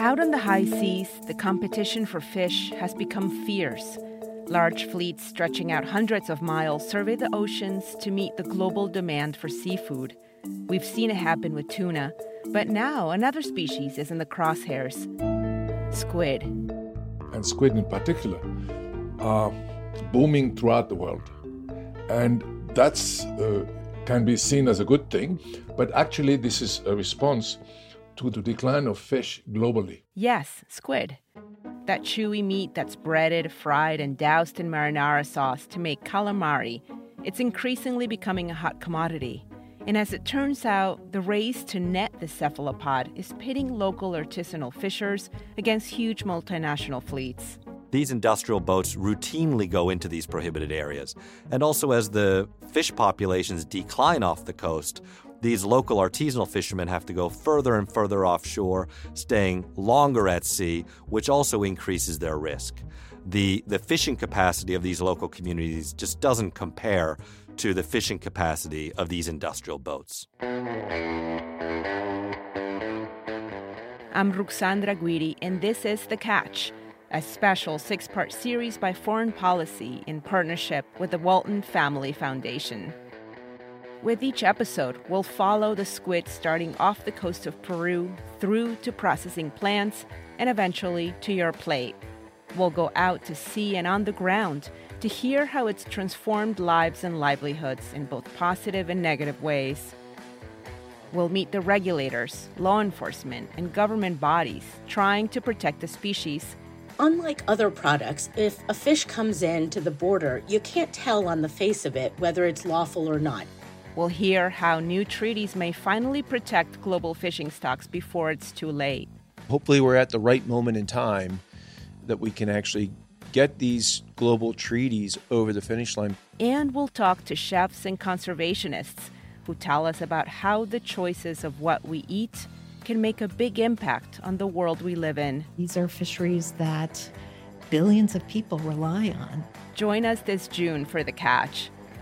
Out on the high seas, the competition for fish has become fierce. Large fleets stretching out hundreds of miles survey the oceans to meet the global demand for seafood. We've seen it happen with tuna, but now another species is in the crosshairs squid. And squid in particular are booming throughout the world. And that's uh, can be seen as a good thing, but actually this is a response to the decline of fish globally. Yes, squid. That chewy meat that's breaded, fried, and doused in marinara sauce to make calamari. It's increasingly becoming a hot commodity. And as it turns out, the race to net the cephalopod is pitting local artisanal fishers against huge multinational fleets. These industrial boats routinely go into these prohibited areas. And also, as the fish populations decline off the coast, these local artisanal fishermen have to go further and further offshore, staying longer at sea, which also increases their risk. The, the fishing capacity of these local communities just doesn't compare to the fishing capacity of these industrial boats. I'm Ruxandra Guidi, and this is The Catch, a special six part series by Foreign Policy in partnership with the Walton Family Foundation. With each episode, we'll follow the squid starting off the coast of Peru through to processing plants and eventually to your plate. We'll go out to sea and on the ground to hear how it's transformed lives and livelihoods in both positive and negative ways. We'll meet the regulators, law enforcement, and government bodies trying to protect the species. Unlike other products, if a fish comes in to the border, you can't tell on the face of it whether it's lawful or not. We'll hear how new treaties may finally protect global fishing stocks before it's too late. Hopefully, we're at the right moment in time that we can actually get these global treaties over the finish line. And we'll talk to chefs and conservationists who tell us about how the choices of what we eat can make a big impact on the world we live in. These are fisheries that billions of people rely on. Join us this June for The Catch